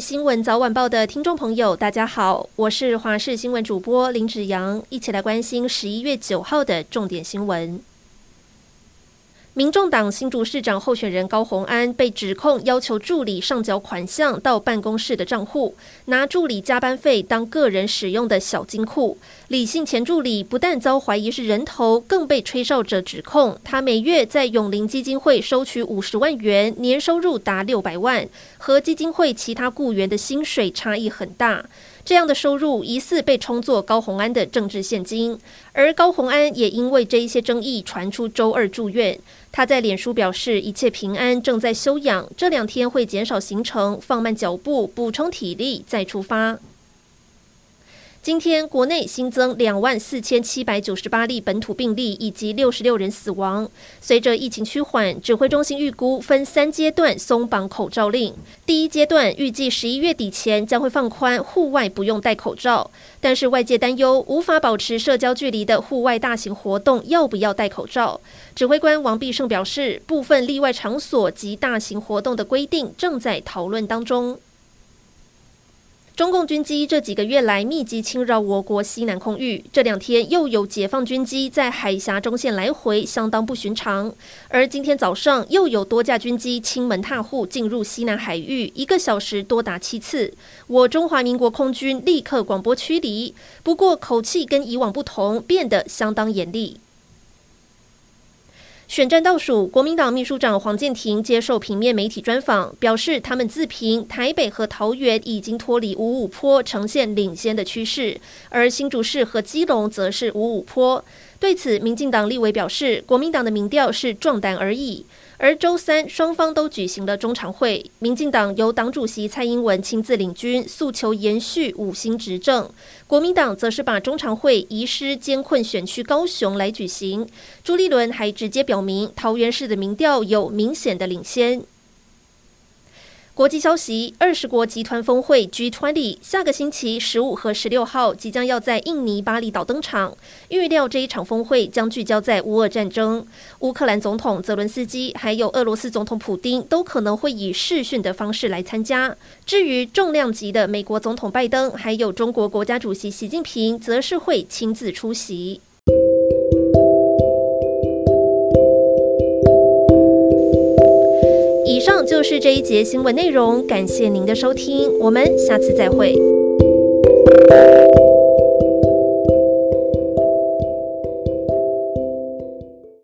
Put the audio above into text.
新闻早晚报的听众朋友，大家好，我是华视新闻主播林子阳，一起来关心十一月九号的重点新闻。民众党新竹市长候选人高虹安被指控要求助理上缴款项到办公室的账户，拿助理加班费当个人使用的小金库。李姓前助理不但遭怀疑是人头，更被吹哨者指控他每月在永龄基金会收取五十万元，年收入达六百万，和基金会其他雇员的薪水差异很大。这样的收入疑似被称作高红安的政治现金，而高红安也因为这一些争议传出周二住院。他在脸书表示一切平安，正在休养，这两天会减少行程，放慢脚步，补充体力再出发。今天国内新增两万四千七百九十八例本土病例，以及六十六人死亡。随着疫情趋缓，指挥中心预估分三阶段松绑口罩令。第一阶段预计十一月底前将会放宽户外不用戴口罩，但是外界担忧无法保持社交距离的户外大型活动要不要戴口罩？指挥官王必胜表示，部分例外场所及大型活动的规定正在讨论当中。中共军机这几个月来密集侵扰我国西南空域，这两天又有解放军机在海峡中线来回，相当不寻常。而今天早上又有多架军机亲门踏户进入西南海域，一个小时多达七次。我中华民国空军立刻广播驱离，不过口气跟以往不同，变得相当严厉。选战倒数，国民党秘书长黄健庭接受平面媒体专访，表示他们自评台北和桃园已经脱离五五坡，呈现领先的趋势，而新竹市和基隆则是五五坡。对此，民进党立委表示，国民党的民调是壮胆而已。而周三，双方都举行了中常会。民进党由党主席蔡英文亲自领军，诉求延续五星执政；国民党则是把中常会移师艰困选区高雄来举行。朱立伦还直接表明，桃园市的民调有明显的领先。国际消息：二十国集团峰会 G20 下个星期十五和十六号即将要在印尼巴厘岛登场。预料这一场峰会将聚焦在乌俄战争。乌克兰总统泽伦斯基还有俄罗斯总统普丁都可能会以视讯的方式来参加。至于重量级的美国总统拜登，还有中国国家主席习近平，则是会亲自出席。就是这一节新闻内容，感谢您的收听，我们下次再会。